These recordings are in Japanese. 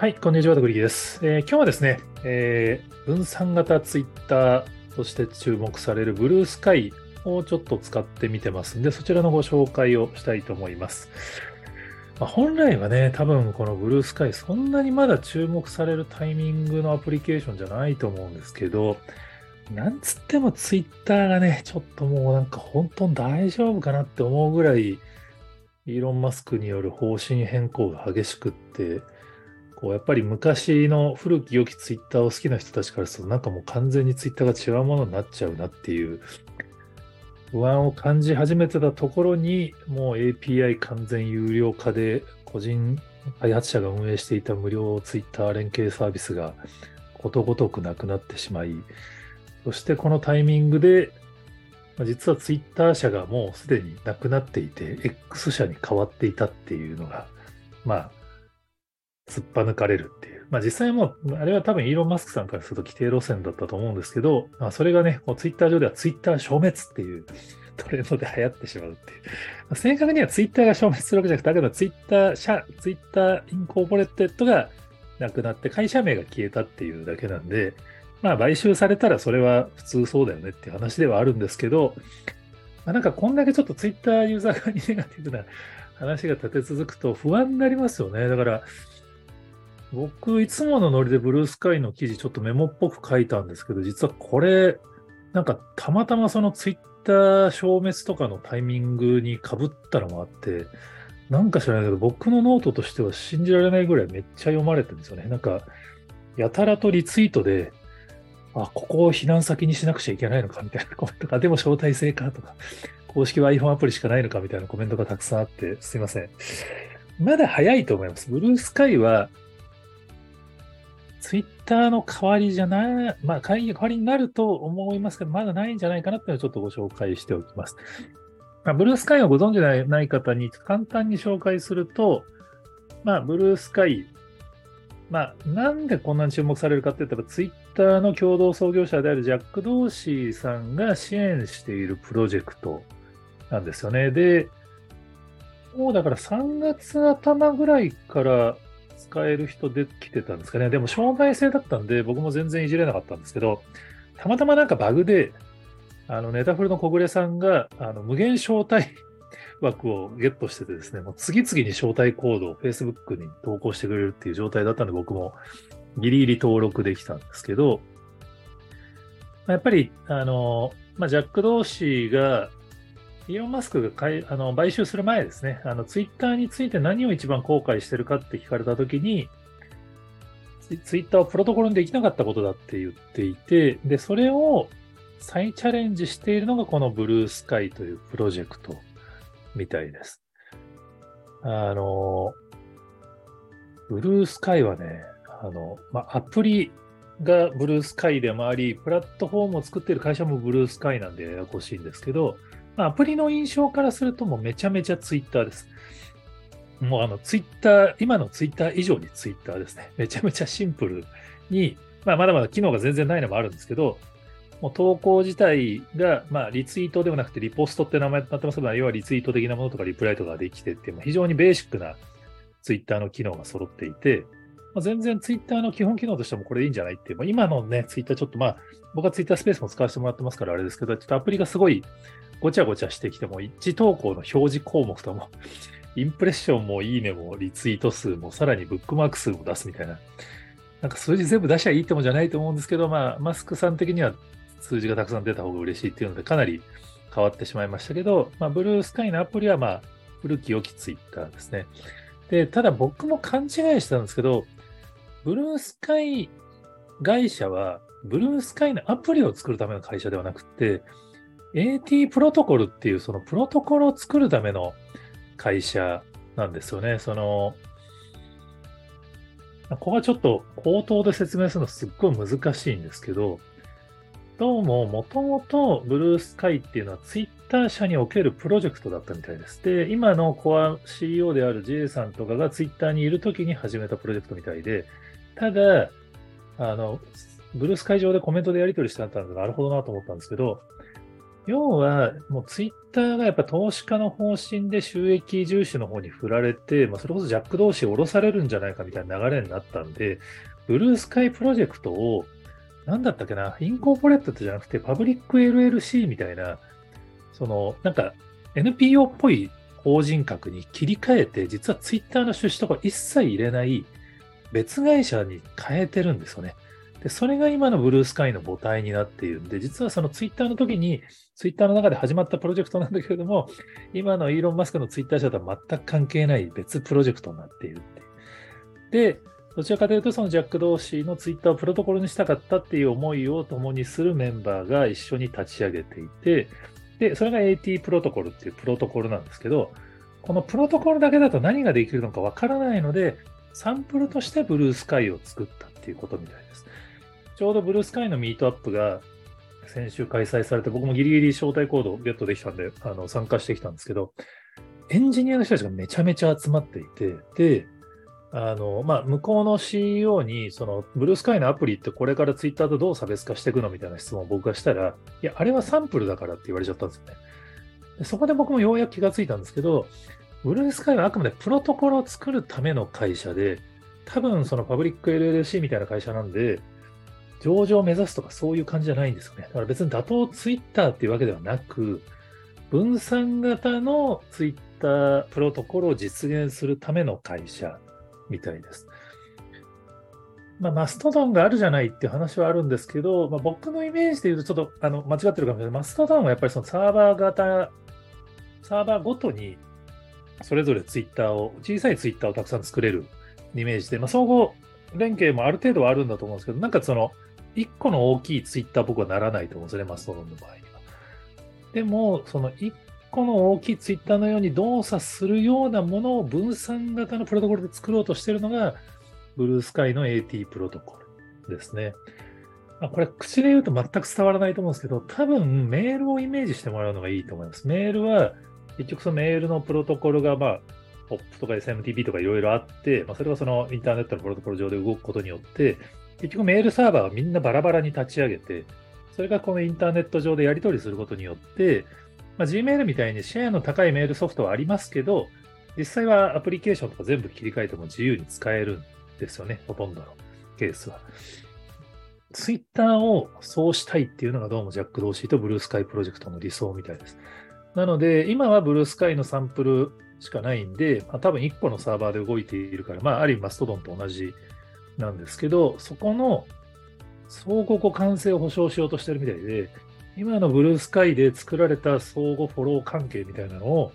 はい、こんにちは、とくりきです、えー今日はですね、えー分散型ツイッターとして注目されるブルースカイをちょっと使ってみてますんで、そちらのご紹介をしたいと思います。まあ本来はね、多分このブルースカイ、そんなにまだ注目されるタイミングのアプリケーションじゃないと思うんですけど、なんつってもツイッターがね、ちょっともうなんか本当に大丈夫かなって思うぐらい、イーロン・マスクによる方針変更が激しくって、こうやっぱり昔の古き良きツイッターを好きな人たちからすると、なんかもう完全にツイッターが違うものになっちゃうなっていう不安を感じ始めてたところに、もう API 完全有料化で個人開発者が運営していた無料ツイッター連携サービスがことごとくなくなってしまい、そしてこのタイミングで、実はツイッター社がもうすでになくなっていて、X 社に変わっていたっていうのが、まあ、突っぱ抜かれるっていう。まあ実際もう、あれは多分イーロン・マスクさんからすると規定路線だったと思うんですけど、まあ、それがね、こうツイッター上ではツイッター消滅っていう トレンドで流行ってしまうっていう。まあ正確にはツイッターが消滅するわけじゃなくて、だけどツイッター社、ツイッターインコーポレッテッドがなくなって会社名が消えたっていうだけなんで、まあ買収されたらそれは普通そうだよねっていう話ではあるんですけど、まあ、なんかこんだけちょっとツイッターユーザー側にネガティブな話が立て続くと不安になりますよね。だから、僕、いつものノリでブルースカイの記事ちょっとメモっぽく書いたんですけど、実はこれ、なんかたまたまそのツイッター消滅とかのタイミングに被ったのもあって、なんか知らないけど、僕のノートとしては信じられないぐらいめっちゃ読まれてるんですよね。なんか、やたらとリツイートで、あ、ここを避難先にしなくちゃいけないのかみたいなコメントが、でも招待制かとか、公式は iPhone アプリしかないのかみたいなコメントがたくさんあって、すいません。まだ早いと思います。ブルースカイは、ツイッターの代わりじゃない、まあ、代わりになると思いますけど、まだないんじゃないかなっていうのをちょっとご紹介しておきます。まあ、ブルースカイをご存知ないない方に簡単に紹介すると、まあ、ブルースカイ、まあ、なんでこんなに注目されるかって言ったら、ツイッターの共同創業者であるジャック・ドーシーさんが支援しているプロジェクトなんですよね。で、もうだから3月頭ぐらいから使える人出てきてたんですかね。でも、障害制だったんで、僕も全然いじれなかったんですけど、たまたまなんかバグで、あの、ネタフルの小暮さんが、あの、無限招待枠をゲットしててですね、もう次々に招待コードを Facebook に投稿してくれるっていう状態だったんで、僕もギリギリ登録できたんですけど、やっぱり、あの、まあ、ジャック・ドーシーが、イーロン・マスクが買いあの買収する前ですね、あのツイッターについて何を一番後悔してるかって聞かれたときに、ツイツイッターをプロトコルにできなかったことだって言っていて、で、それを再チャレンジしているのがこのブルースカイというプロジェクトみたいです。あの、ブルースカイはね、あの、ま、アプリがブルースカイでもあり、プラットフォームを作っている会社もブルースカイなんでややこしいんですけど、アプリの印象からするともうめちゃめちゃツイッターです。もうあのツイッター、今のツイッター以上にツイッターですね。めちゃめちゃシンプルに、まあ、まだまだ機能が全然ないのもあるんですけど、もう投稿自体が、まあ、リツイートではなくて、リポストって名前になってますけど、要はリツイート的なものとかリプライとかができてって、非常にベーシックなツイッターの機能が揃っていて、まあ、全然ツイッターの基本機能としてもこれいいんじゃないって、今のね、ツイッターちょっとまあ、僕はツイッタースペースも使わせてもらってますからあれですけど、ちょっとアプリがすごいごちゃごちゃしてきても、一致投稿の表示項目とも、インプレッションもいいねもリツイート数もさらにブックマーク数も出すみたいな、なんか数字全部出しゃいいってもんじゃないと思うんですけど、まあ、マスクさん的には数字がたくさん出た方が嬉しいっていうので、かなり変わってしまいましたけど、まあ、ブルースカイのアプリはまあ、古き良きツイッターですね。で、ただ僕も勘違いしたんですけど、ブルースカイ会社は、ブルースカイのアプリを作るための会社ではなくて、AT プロトコルっていうそのプロトコルを作るための会社なんですよね。その、ここはちょっと口頭で説明するのすっごい難しいんですけど、どうももともとブルースカイっていうのはツイッター社におけるプロジェクトだったみたいです。で、今のコア CEO である J さんとかがツイッターにいるときに始めたプロジェクトみたいで、ただ、あの、ブルース会上でコメントでやり取りしてあったので、なるほどなと思ったんですけど、要は、もうツイッターがやっぱ投資家の方針で収益重視の方に振られて、まあ、それこそジャック同士下ろされるんじゃないかみたいな流れになったんで、ブルースカイプロジェクトを、なんだったっけな、インコーポレットじゃなくて、パブリック LLC みたいな、その、なんか NPO っぽい法人格に切り替えて、実はツイッターの出資とか一切入れない別会社に変えてるんですよね。で、それが今のブルースカイの母体になっているんで、実はそのツイッターの時に、ツイッターの中で始まったプロジェクトなんだけれども、今のイーロン・マスクのツイッター社とは全く関係ない別プロジェクトになっているって。で、どちらかというと、そのジャック同士のツイッターをプロトコルにしたかったっていう思いを共にするメンバーが一緒に立ち上げていて、で、それが AT プロトコルっていうプロトコルなんですけど、このプロトコルだけだと何ができるのかわからないので、サンプルとしてブルースカイを作ったっていうことみたいです。ちょうどブルースカイのミートアップが先週開催されて、僕もギリギリ招待コードをゲットできたんで、あの参加してきたんですけど、エンジニアの人たちがめちゃめちゃ集まっていて、で、あの、まあ、向こうの CEO に、その、ブルースカイのアプリってこれからツイッターとどう差別化していくのみたいな質問を僕がしたら、いや、あれはサンプルだからって言われちゃったんですよね。そこで僕もようやく気がついたんですけど、ブルースカイはあくまでプロトコルを作るための会社で、多分そのパブリック LLC みたいな会社なんで、上場を目指すとかそういう感じじゃないんですよね。だから別に打倒ツイッターっていうわけではなく、分散型のツイッタープロトコルを実現するための会社みたいです。まあ、マストドンがあるじゃないっていう話はあるんですけど、まあ、僕のイメージで言うとちょっとあの間違ってるかもしれない。マストドンはやっぱりそのサーバー型、サーバーごとにそれぞれツイッターを、小さいツイッターをたくさん作れるイメージで、まあ、総合連携もある程度はあるんだと思うんですけど、なんかその、1個の大きいツイッター僕はならないと思うんですね、マストドンの場合には。でも、その1個の大きいツイッターのように動作するようなものを分散型のプロトコルで作ろうとしているのが、ブルースカイの AT プロトコルですね。これ、口で言うと全く伝わらないと思うんですけど、多分メールをイメージしてもらうのがいいと思います。メールは、結局そのメールのプロトコルが、まあ、POP とか SMTP とかいろいろあって、まあ、それはそのインターネットのプロトコル上で動くことによって、結局メールサーバーはみんなバラバラに立ち上げて、それがこのインターネット上でやり取りすることによって、まあ、Gmail みたいにシェアの高いメールソフトはありますけど、実際はアプリケーションとか全部切り替えても自由に使えるんですよね、ほとんどのケースは。Twitter をそうしたいっていうのがどうもジャック・ドーシーとブルースカイプロジェクトの理想みたいです。なので、今はブルースカイのサンプルしかないんで、まあ、多分1個のサーバーで動いているから、まあ、ある意味マストドンと同じなんですけど、そこの相互互換性を保証しようとしてるみたいで、今のブルースカイで作られた相互フォロー関係みたいなのを、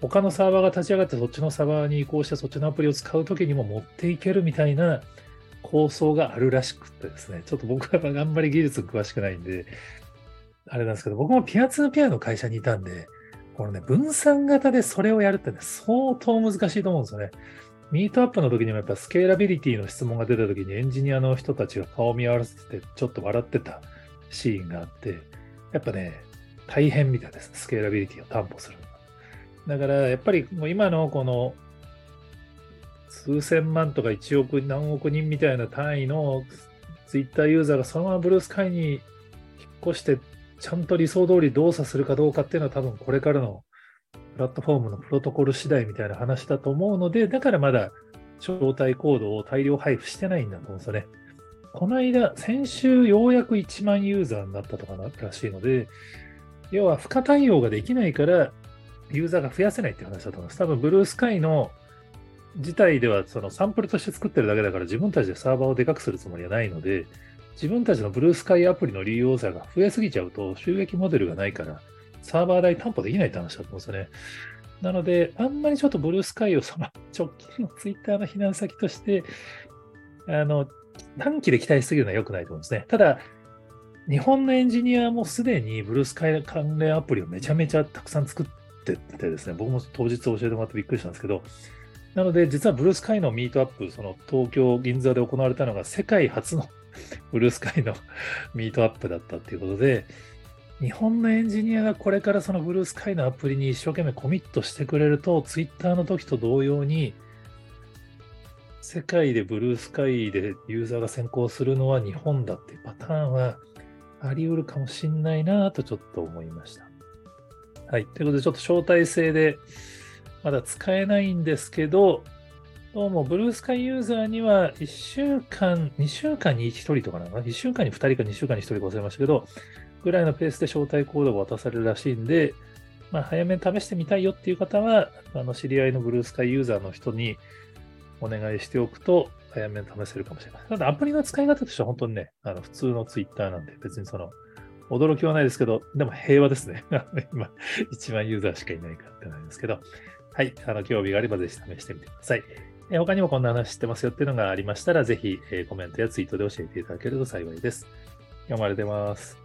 他のサーバーが立ち上がってそっちのサーバーに移行してそっちのアプリを使うときにも持っていけるみたいな構想があるらしくてですね、ちょっと僕はあんまり技術詳しくないんで、あれなんですけど、僕もピアツーピアの会社にいたんで、このね、分散型でそれをやるってね、相当難しいと思うんですよね。ミートアップの時にもやっぱスケーラビリティの質問が出た時にエンジニアの人たちが顔を見合わせてちょっと笑ってたシーンがあって、やっぱね、大変みたいです。スケーラビリティを担保するだからやっぱりもう今のこの数千万とか1億何億人みたいな単位のツイッターユーザーがそのままブルースカイに引っ越してちゃんと理想通り動作するかどうかっていうのは多分これからのプラットフォームのプロトコル次第みたいな話だと思うので、だからまだ招待コードを大量配布してないんだと思うんですよね。この間、先週ようやく1万ユーザーになったとかなったらしいので、要は付加対応ができないから、ユーザーが増やせないって話だと思います。多分、ブルースカイの自体ではそのサンプルとして作ってるだけだから自分たちでサーバーをでかくするつもりはないので、自分たちのブルースカイアプリの利用者が増えすぎちゃうと収益モデルがないから、サーバー代担保できないって話だと思うんですよね。なので、あんまりちょっとブルースカイをその 直近のツイッターの避難先として、あの、短期で期待しすぎるのは良くないと思うんですね。ただ、日本のエンジニアもすでにブルースカイ関連アプリをめちゃめちゃたくさん作っててですね、僕も当日教えてもらってびっくりしたんですけど、なので、実はブルースカイのミートアップ、その東京、銀座で行われたのが世界初の ブルースカイの ミートアップだったっていうことで、日本のエンジニアがこれからそのブルースカイのアプリに一生懸命コミットしてくれると、ツイッターの時と同様に、世界でブルースカイでユーザーが先行するのは日本だっていうパターンはあり得るかもしんないなとちょっと思いました。はい。ということで、ちょっと招待制でまだ使えないんですけど、どうも、ブルースカイユーザーには1週間、2週間に1人とかなのかな ?1 週間に2人か2週間に1人か忘れましたけど、ぐらいのペースで招待コードが渡されるらしいんで、まあ、早めに試してみたいよっていう方は、あの知り合いのブルースカイユーザーの人にお願いしておくと、早めに試せるかもしれない。ただ、アプリの使い方としては本当にね、あの普通のツイッターなんで、別にその、驚きはないですけど、でも平和ですね。今、1万ユーザーしかいないかってなんですけど、はい、あの興味があればぜひ試してみてください。え他にもこんな話知ってますよっていうのがありましたら、ぜひ、えコメントやツイートで教えていただけると幸いです。今日もありがとうございます。